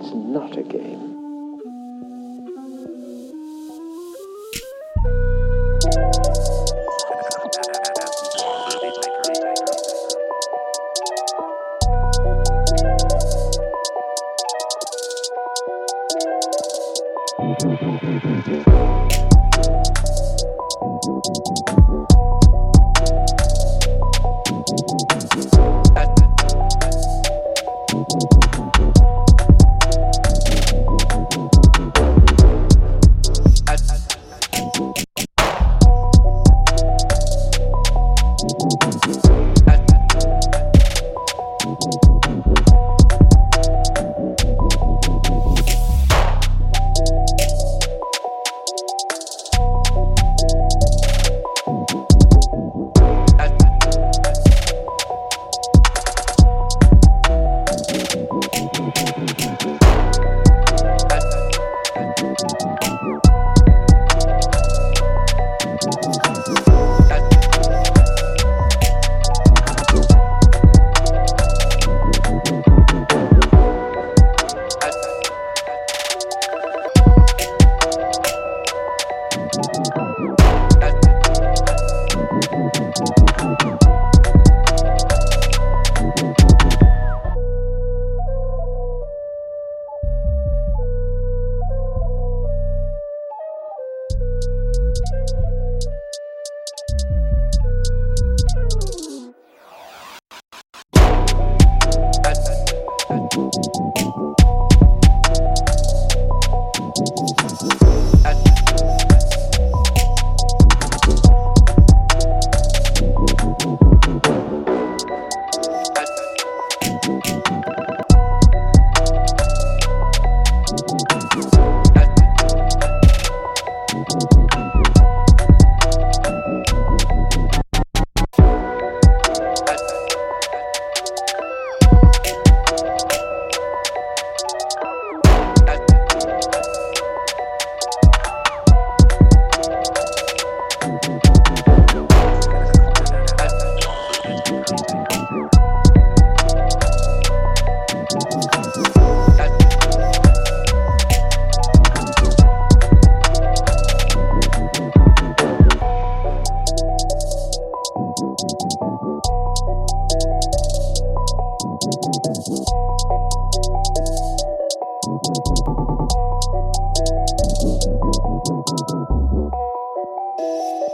it's not a game. Thank you.